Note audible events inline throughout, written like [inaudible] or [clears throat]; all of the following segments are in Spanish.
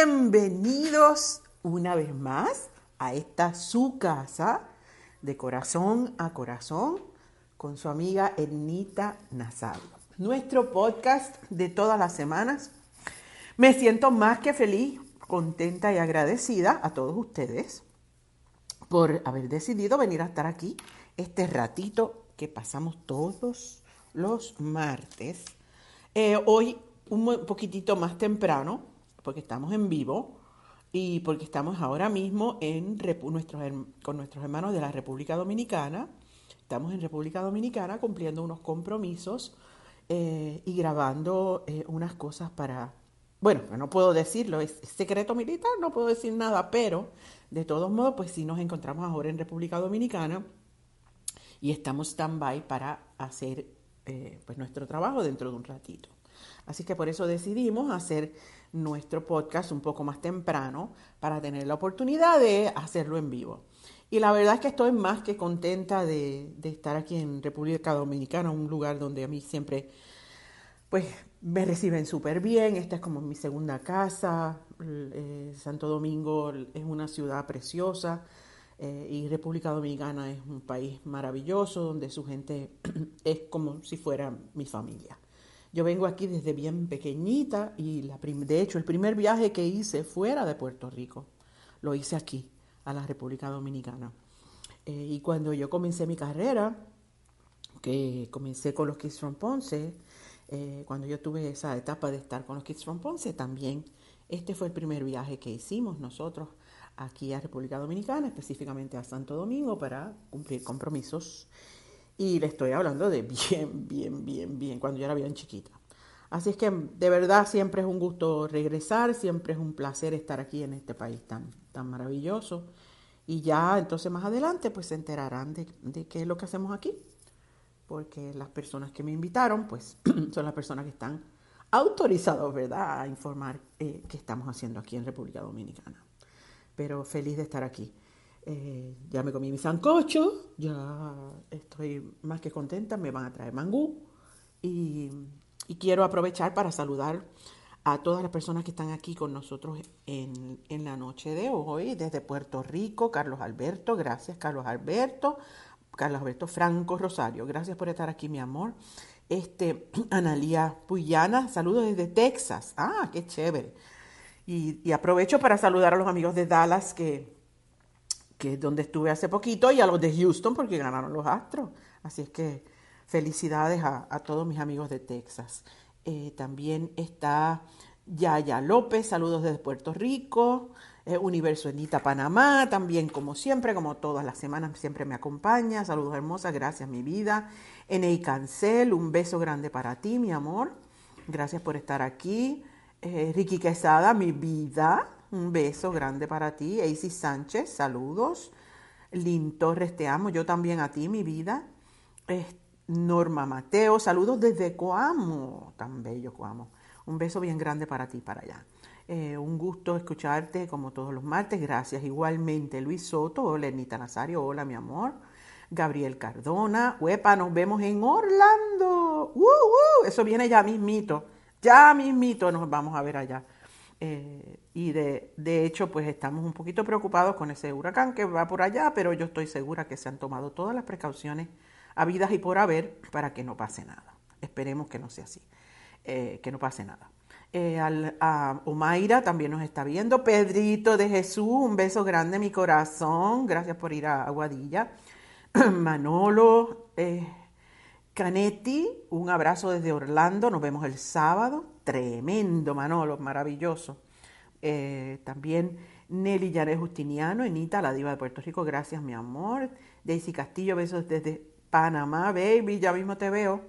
Bienvenidos una vez más a esta su casa de corazón a corazón con su amiga Ernita Nazario. Nuestro podcast de todas las semanas. Me siento más que feliz, contenta y agradecida a todos ustedes por haber decidido venir a estar aquí este ratito que pasamos todos los martes. Eh, hoy un poquitito más temprano, porque estamos en vivo y porque estamos ahora mismo en nuestros, con nuestros hermanos de la República Dominicana. Estamos en República Dominicana cumpliendo unos compromisos eh, y grabando eh, unas cosas para... Bueno, no puedo decirlo, es secreto militar, no puedo decir nada, pero de todos modos, pues sí nos encontramos ahora en República Dominicana y estamos stand-by para hacer eh, pues nuestro trabajo dentro de un ratito. Así que por eso decidimos hacer nuestro podcast un poco más temprano para tener la oportunidad de hacerlo en vivo. Y la verdad es que estoy más que contenta de, estar aquí en República Dominicana, un lugar donde a mí siempre pues me reciben súper bien. Esta es como mi segunda casa. Eh, Santo Domingo es una ciudad preciosa. Eh, y República Dominicana es un país maravilloso donde su gente [clears throat] es como si fuera mi familia. Yo vengo aquí desde bien pequeñita y la de hecho el primer viaje que hice fuera de Puerto Rico lo hice aquí, a la República Dominicana. Eh, y cuando yo comencé mi carrera, que comencé con los Kids from Ponce, eh, cuando yo tuve esa etapa de estar con los Kids from Ponce, también este fue el primer viaje que hicimos nosotros aquí a República Dominicana, específicamente a Santo Domingo, para cumplir compromisos. Y le estoy hablando de bien, bien, bien, bien, cuando yo era bien chiquita. Así es que de verdad siempre es un gusto regresar, siempre es un placer estar aquí en este país tan, tan maravilloso. Y ya entonces más adelante pues se enterarán de, qué es lo que hacemos aquí. Porque las personas que me invitaron pues [clears throat] son las personas que están autorizadas, ¿verdad?, a informar eh, qué estamos haciendo aquí en República Dominicana pero feliz de estar aquí. Eh, ya me comí mi sancocho, ya estoy más que contenta, me van a traer mangú y, quiero aprovechar para saludar a todas las personas que están aquí con nosotros en, en, la noche de hoy, desde Puerto Rico, Carlos Alberto, gracias Carlos Alberto, Carlos Alberto Franco Rosario, gracias por estar aquí mi amor. Este, [clears throat] Analía Puyana, saludos desde Texas, ah, qué chévere. Y, aprovecho para saludar a los amigos de Dallas, que, que es donde estuve hace poquito, y a los de Houston, porque ganaron los Astros. Así es que felicidades a, todos mis amigos de Texas. Eh, también está Yaya López, saludos desde Puerto Rico. Eh, Universo Enita Panamá, también como siempre, como todas las semanas, siempre me acompaña. Saludos hermosas, gracias mi vida. N.I. Cancel, un beso grande para ti, mi amor. Gracias por estar aquí. Eh, Ricky Quesada, mi vida, un beso grande para ti. Easy Sánchez, saludos. Lin Torres, te amo. Yo también a ti, mi vida. Norma Mateo, saludos desde Coamo, tan bello Coamo. Un beso bien grande para ti, para allá. Eh, un gusto escucharte como todos los martes. Gracias. Igualmente, Luis Soto. Hola, Ernita Nazario. Hola, mi amor. Gabriel Cardona. Huepa, nos vemos en Orlando. ¡Uh, Eso viene ya mismito. Ya mismito nos vamos a ver allá. Eh, y de, de, hecho, pues estamos un poquito preocupados con ese huracán que va por allá, pero yo estoy segura que se han tomado todas las precauciones habidas y por haber para que no pase nada. Esperemos que no sea así, eh, que no pase nada. Eh, a Omaira también nos está viendo. Pedrito de Jesús, un beso grande mi corazón. Gracias por ir a Aguadilla. [clears throat] Manolo, Canetti, un abrazo desde Orlando, nos vemos el sábado. Tremendo, Manolo, maravilloso. Eh, también Nelly Yaret Justiniano, Enita, la diva de Puerto Rico, gracias mi amor. Daisy Castillo, besos desde Panamá, baby, ya mismo te veo.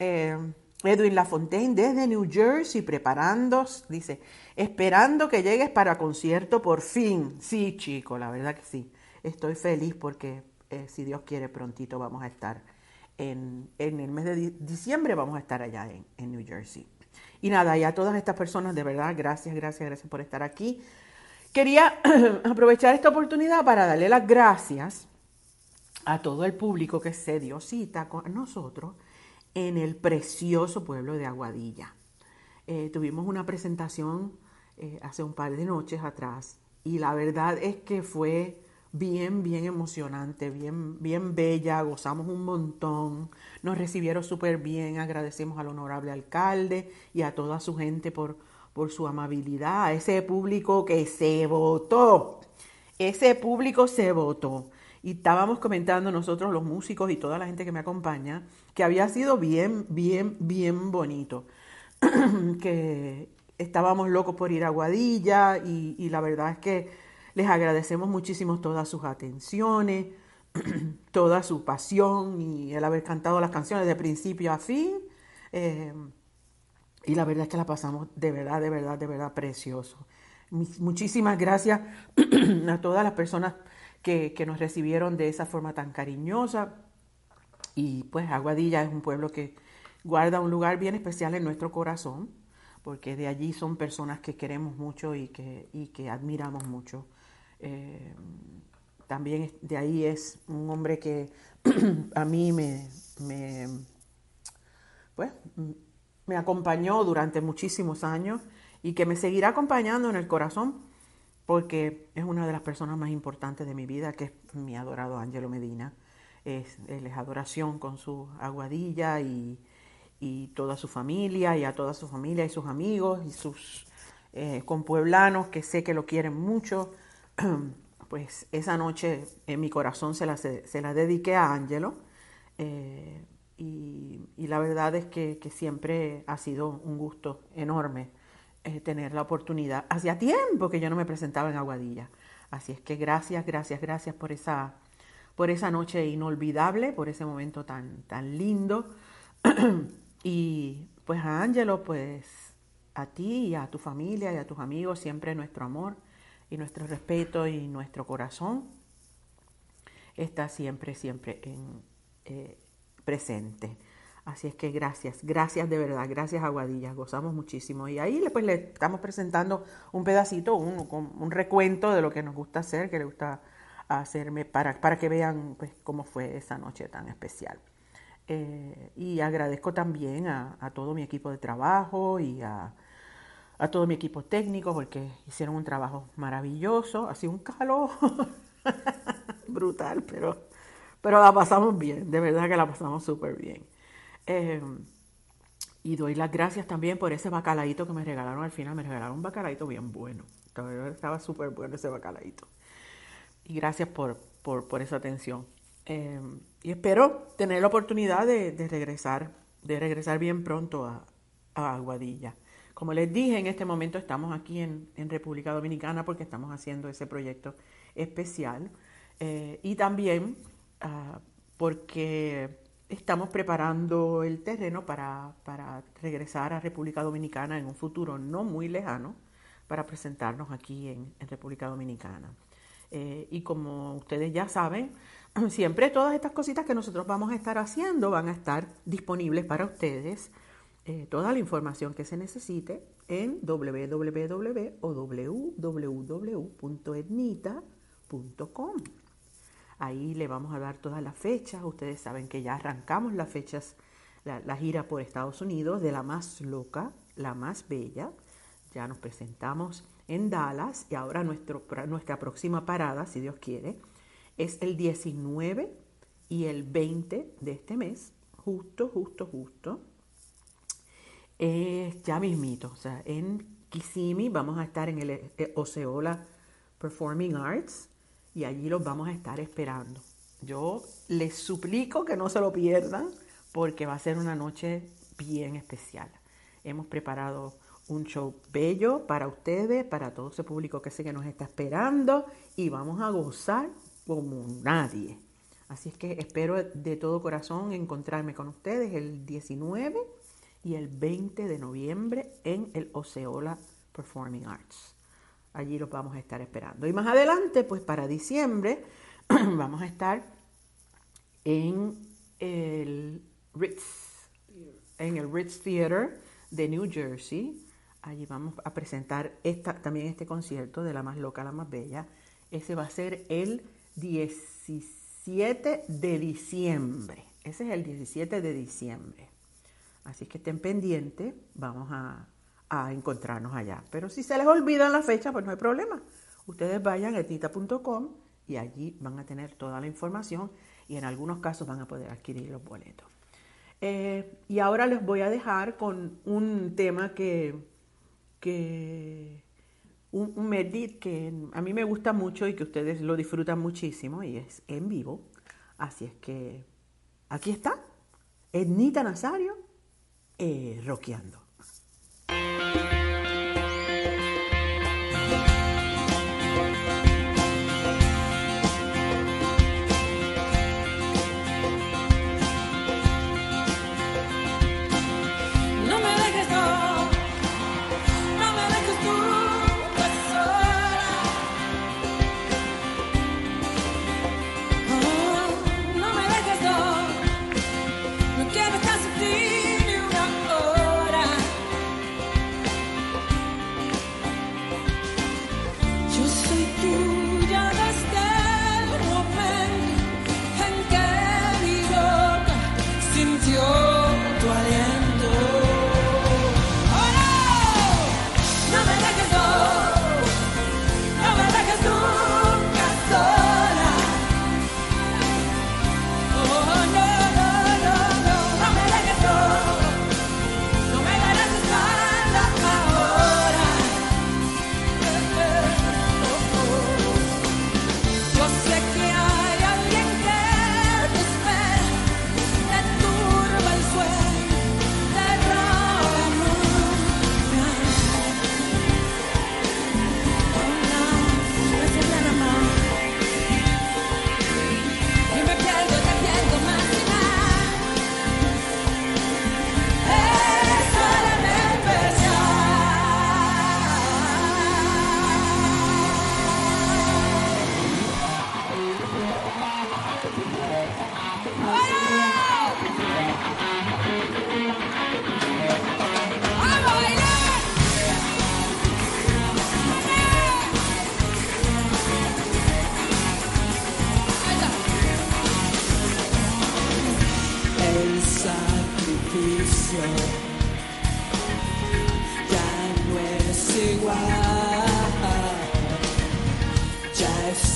Eh, Edwin Lafontaine desde New Jersey, preparando, dice, esperando que llegues para concierto por fin. Sí, chico, la verdad que sí. Estoy feliz porque eh, si Dios quiere prontito vamos a estar en, en el mes de diciembre vamos a estar allá en, en New Jersey. Y nada, y a todas estas personas, de verdad, gracias, gracias, gracias por estar aquí. Quería [clears throat] aprovechar esta oportunidad para darle las gracias a todo el público que se dio cita con nosotros en el precioso pueblo de Aguadilla. Eh, tuvimos una presentación eh, hace un par de noches atrás y la verdad es que fue bien, bien emocionante, bien, bien bella, gozamos un montón, nos recibieron súper bien, agradecemos al honorable alcalde y a toda su gente por, por su amabilidad, a ese público que se votó, ese público se votó. Y estábamos comentando nosotros los músicos y toda la gente que me acompaña que había sido bien, bien, bien bonito. [clears throat] que estábamos locos por ir a Guadilla y, y la verdad es que les agradecemos muchísimo todas sus atenciones, [clears throat] toda su pasión y el haber cantado las canciones de principio a fin. Eh, y la verdad es que la pasamos de verdad, de verdad, de verdad precioso. Muchísimas gracias [clears throat] a todas las personas que, que nos recibieron de esa forma tan cariñosa. Y pues Aguadilla es un pueblo que guarda un lugar bien especial en nuestro corazón, porque de allí son personas que queremos mucho y que, y que admiramos mucho. Eh, también de ahí es un hombre que [clears throat] a mí me, pues, me acompañó durante muchísimos años y que me seguirá acompañando en el corazón porque es una de las personas más importantes de mi vida, que es mi adorado Ángelo Medina. Es, él es adoración con su aguadilla y, y, toda su familia, y a toda su familia y sus amigos y sus eh, compueblanos que sé que lo quieren mucho. [clears throat] pues esa noche en mi corazón se la, se la dediqué a Angelo eh, y, la verdad es que, siempre ha sido un gusto enorme eh, tener la oportunidad. Hacía tiempo que yo no me presentaba en Aguadilla, así es que gracias, gracias, gracias por esa, por esa noche inolvidable, por ese momento tan, tan lindo. [clears throat] y pues a Angelo, pues a ti y a tu familia y a tus amigos siempre nuestro amor nuestro respeto y nuestro corazón está siempre, siempre en, eh, presente. Así es que gracias, gracias de verdad, gracias Aguadilla, gozamos muchísimo. Y ahí pues le estamos presentando un pedacito, un, un recuento de lo que nos gusta hacer, que le gusta hacerme, para, para que vean pues cómo fue esa noche tan especial. Eh, y agradezco también a, a, todo mi equipo de trabajo y a, a todo mi equipo técnico porque hicieron un trabajo maravilloso, sido un calor [laughs] brutal, pero, pero la pasamos bien, de verdad que la pasamos súper bien. Em, y doy las gracias también por ese bacalaíto que me regalaron al final, me regalaron un bacalaíto bien bueno, estaba súper bueno ese bacalaíto. Y gracias por, por, esa atención. Em, y espero tener la oportunidad de, regresar, de regresar bien pronto a, a Aguadilla. Como les dije, en este momento estamos aquí en, República Dominicana porque estamos haciendo ese proyecto especial eh, y también ah, porque estamos preparando el terreno para, regresar a República Dominicana en un futuro no muy lejano para presentarnos aquí en, República Dominicana. Eh, y como ustedes ya saben, [clears throat] siempre todas estas cositas que nosotros vamos a estar haciendo van a estar disponibles para ustedes eh, toda la información que se necesite en www.etnita.com. Ahí le vamos a dar todas las fechas. Ustedes saben que ya arrancamos las fechas, la, gira por Estados Unidos de la más loca, la más bella. Ya nos presentamos en Dallas y ahora nuestra próxima parada, si Dios quiere, es el 19 y el 20 de este mes, justo, justo, justo es ya mismito. O sea, en Kissimmee vamos a estar en el eh, Oceola Performing Arts y allí los vamos a estar esperando. Yo les suplico que no se lo pierdan porque va a ser una noche bien especial. Hemos preparado un show bello para ustedes, para todo ese público que sé que nos está esperando y vamos a gozar como nadie. Así es que espero de todo corazón encontrarme con ustedes el 19 y el 20 de noviembre en el Oceola Performing Arts. Allí los vamos a estar esperando. Y más adelante, pues para diciembre, [clears throat] vamos a estar en el Ritz, en el Ritz Theater de New Jersey. Allí vamos a presentar también este concierto de La Más Loca, La Más Bella. Ese va a ser el 17 de diciembre. Ese es el 17 de diciembre. Así que estén pendientes, vamos a, encontrarnos allá. Pero si se les olvida la fecha, pues no hay problema. Ustedes vayan a etita.com y allí van a tener toda la información y en algunos casos van a poder adquirir los boletos. Eh, y ahora les voy a dejar con un tema que, que un, un medit que a mí me gusta mucho y que ustedes lo disfrutan muchísimo y es en vivo. Así es que aquí está, Ednita Nazario, eh, rockeando.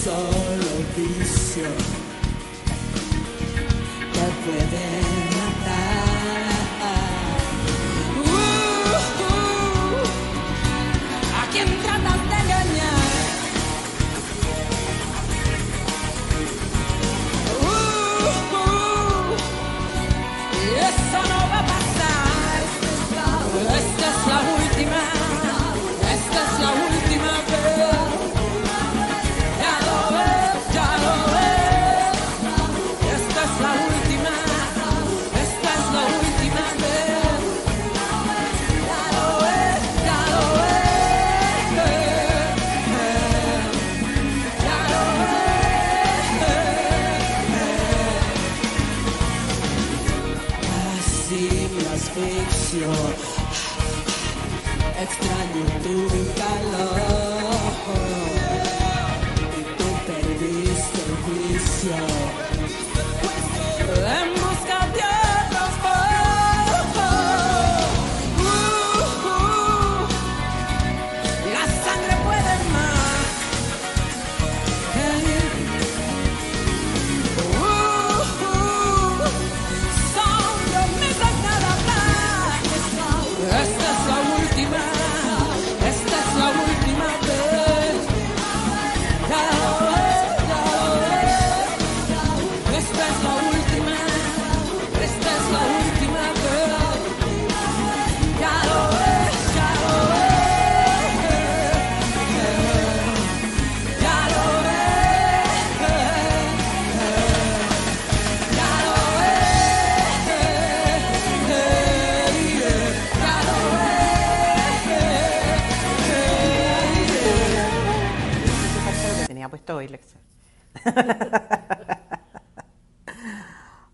Solo vicio. Que puede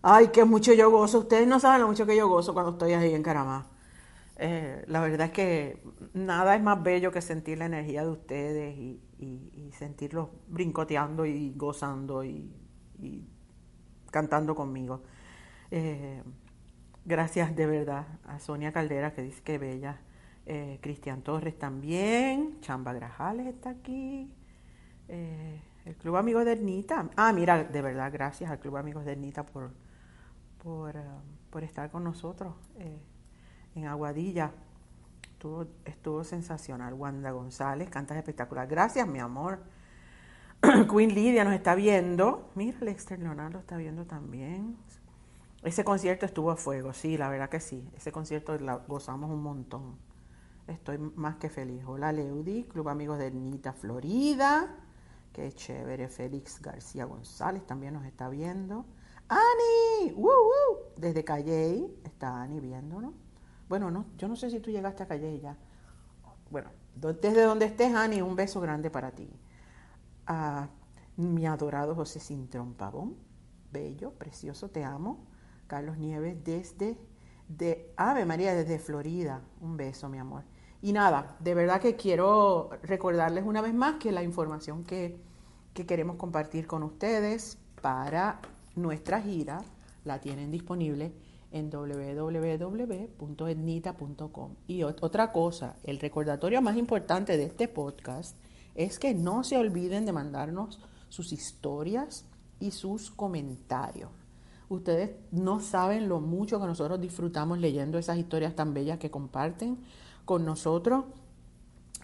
Ay, qué mucho yo gozo. Ustedes no saben lo mucho que yo gozo cuando estoy ahí en Caramá. Eh, la verdad es que nada es más bello que sentir la energía de ustedes y, sentirlos brincoteando y gozando y, cantando conmigo. Eh, gracias de verdad a Sonia Caldera que dice que bella. Eh, Cristian Torres también. Chamba Grajales está aquí. El Club Amigos de Ernita. Ah, mira, de verdad, gracias al Club Amigos de Ernita por, por, eh, por estar con nosotros eh, en Aguadilla. Estuvo, sensacional. Wanda González, cantas espectacular. Gracias, mi amor. [clears throat] Queen Lidia nos está viendo. Mira, Lexter Leonardo está viendo también. Ese concierto estuvo a fuego, sí, la verdad que sí. Ese concierto la gozamos un montón. Estoy más que feliz. Hola, Leudi, Club Amigos de Ernita Florida. Qué chévere. Félix García González también nos está viendo. ¡Ani! ¡Woo, woo! Desde Calley está Ani viéndonos. Bueno, no, yo no sé si tú llegaste a Calley ya. Bueno, desde donde estés, Ani, un beso grande para ti. Mi adorado José Cintrón Pavón, bello, precioso, te amo. Carlos Nieves desde de Ave María desde Florida, un beso, mi amor. Y nada, de verdad que quiero recordarles una vez más que la información que, que queremos compartir con ustedes para nuestra gira la tienen disponible en www.etnita.com. Y ot- otra cosa, el recordatorio más importante de este podcast es que no se olviden de mandarnos sus historias y sus comentarios. Ustedes no saben lo mucho que nosotros disfrutamos leyendo esas historias tan bellas que comparten con nosotros.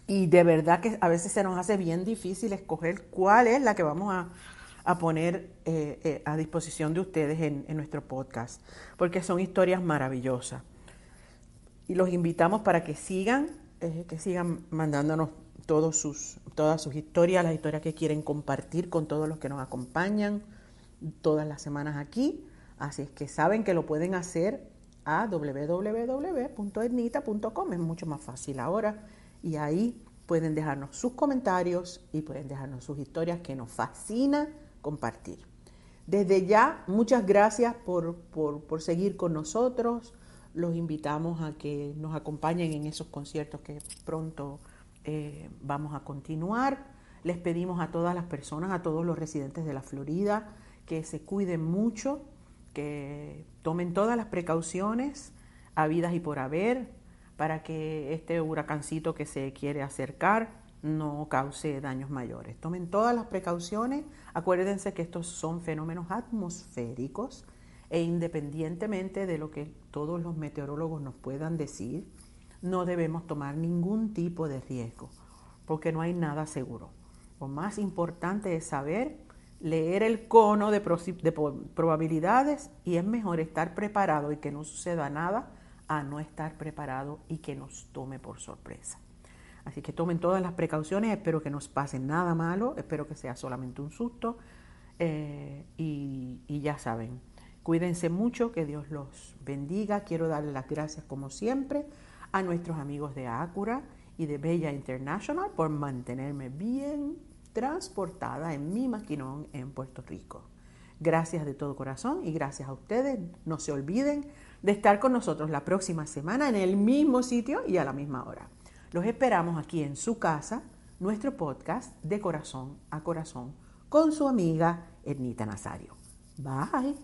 Y de verdad que a veces se nos hace bien difícil escoger cuál es la que vamos a, a poner eh, eh, a disposición de ustedes en, nuestro podcast, porque son historias maravillosas. Y los invitamos para que sigan, eh, que sigan mandándonos todos sus, todas sus historias, las historias que quieren compartir con todos los que nos acompañan todas las semanas aquí. Así es que saben que lo pueden hacer a www.etnita.com, es mucho más fácil ahora. Y ahí pueden dejarnos sus comentarios y pueden dejarnos sus historias que nos fascina compartir. Desde ya, muchas gracias por, por, por seguir con nosotros. Los invitamos a que nos acompañen en esos conciertos que pronto eh, vamos a continuar. Les pedimos a todas las personas, a todos los residentes de la Florida, que se cuiden mucho, que tomen todas las precauciones habidas y por haber para que este huracancito que se quiere acercar no cause daños mayores. Tomen todas las precauciones. Acuérdense que estos son fenómenos atmosféricos e independientemente de lo que todos los meteorólogos nos puedan decir, no debemos tomar ningún tipo de riesgo, porque no hay nada seguro. Lo más importante es saber leer el cono de, probabilidades y es mejor estar preparado y que no suceda nada a no estar preparado y que nos tome por sorpresa. Así que tomen todas las precauciones, espero que no pase nada malo, espero que sea solamente un susto eh, y ya saben, cuídense mucho, que Dios los bendiga. Quiero darle las gracias como siempre a nuestros amigos de Acura y de Bella International por mantenerme bien transportada en mi maquinón en Puerto Rico. Gracias de todo corazón y gracias a ustedes. No se olviden de estar con nosotros la próxima semana en el mismo sitio y a la misma hora. Los esperamos aquí en su casa, nuestro podcast de corazón a corazón con su amiga Ernita Nazario. Bye.